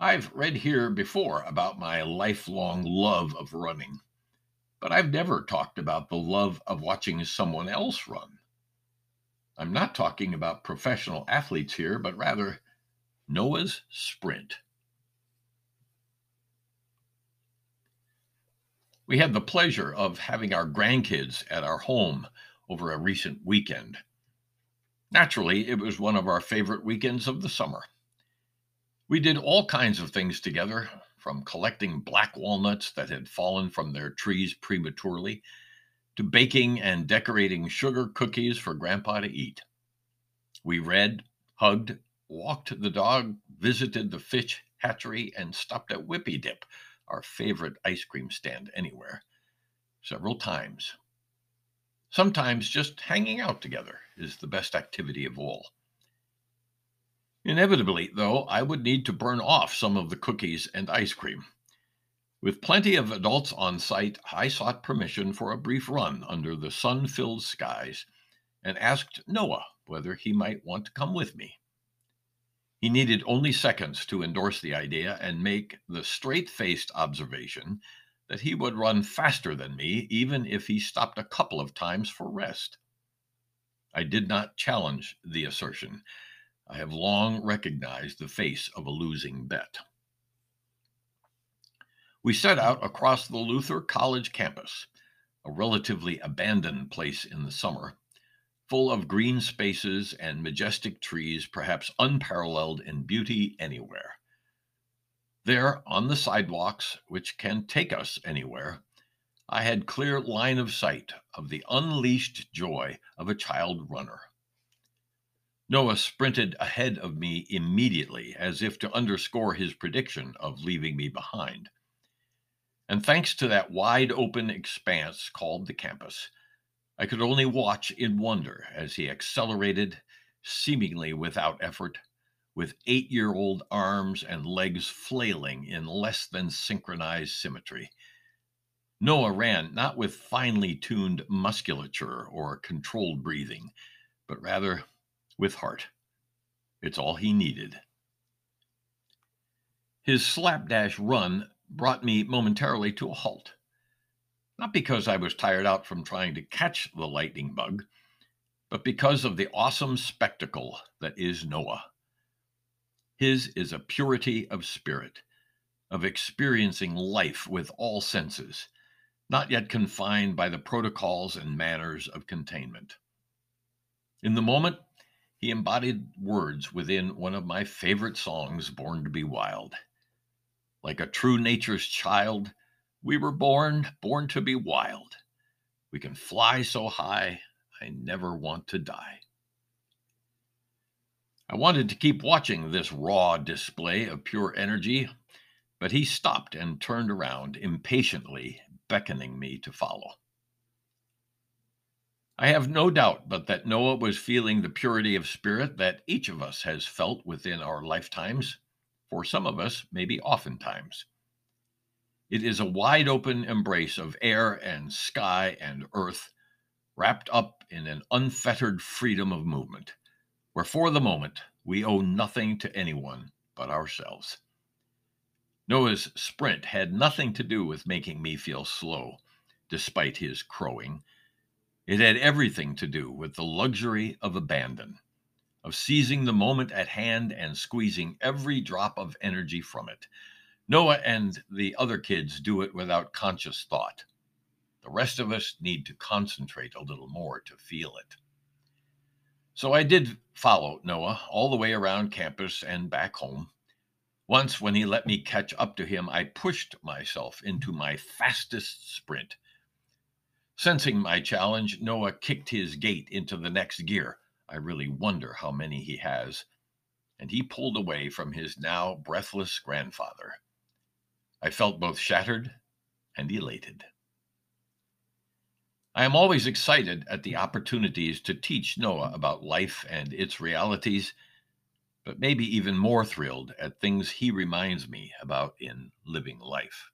I've read here before about my lifelong love of running, but I've never talked about the love of watching someone else run. I'm not talking about professional athletes here, but rather Noah's Sprint. We had the pleasure of having our grandkids at our home over a recent weekend. Naturally, it was one of our favorite weekends of the summer. We did all kinds of things together, from collecting black walnuts that had fallen from their trees prematurely to baking and decorating sugar cookies for Grandpa to eat. We read, hugged, walked the dog, visited the fish hatchery, and stopped at Whippy Dip, our favorite ice cream stand anywhere, several times. Sometimes just hanging out together is the best activity of all. Inevitably, though, I would need to burn off some of the cookies and ice cream. With plenty of adults on site, I sought permission for a brief run under the sun filled skies and asked Noah whether he might want to come with me. He needed only seconds to endorse the idea and make the straight faced observation that he would run faster than me even if he stopped a couple of times for rest. I did not challenge the assertion I have long recognized the face of a losing bet. We set out across the Luther College campus, a relatively abandoned place in the summer, full of green spaces and majestic trees, perhaps unparalleled in beauty anywhere. There, on the sidewalks, which can take us anywhere, I had clear line of sight of the unleashed joy of a child runner. Noah sprinted ahead of me immediately, as if to underscore his prediction of leaving me behind. And thanks to that wide open expanse called the campus, I could only watch in wonder as he accelerated, seemingly without effort, with eight year old arms and legs flailing in less than synchronized symmetry. Noah ran not with finely tuned musculature or controlled breathing, but rather with heart. It's all he needed. His slapdash run brought me momentarily to a halt. Not because I was tired out from trying to catch the lightning bug, but because of the awesome spectacle that is Noah. His is a purity of spirit, of experiencing life with all senses, not yet confined by the protocols and manners of containment. In the moment, he embodied words within one of my favorite songs, Born to Be Wild. Like a true nature's child, we were born, born to be wild. We can fly so high, I never want to die. I wanted to keep watching this raw display of pure energy, but he stopped and turned around impatiently, beckoning me to follow. I have no doubt but that Noah was feeling the purity of spirit that each of us has felt within our lifetimes, for some of us, maybe oftentimes. It is a wide open embrace of air and sky and earth, wrapped up in an unfettered freedom of movement, where for the moment we owe nothing to anyone but ourselves. Noah's sprint had nothing to do with making me feel slow, despite his crowing it had everything to do with the luxury of abandon, of seizing the moment at hand and squeezing every drop of energy from it. Noah and the other kids do it without conscious thought. The rest of us need to concentrate a little more to feel it. So I did follow Noah all the way around campus and back home. Once, when he let me catch up to him, I pushed myself into my fastest sprint Sensing my challenge, Noah kicked his gait into the next gear. I really wonder how many he has. And he pulled away from his now breathless grandfather. I felt both shattered and elated. I am always excited at the opportunities to teach Noah about life and its realities, but maybe even more thrilled at things he reminds me about in living life.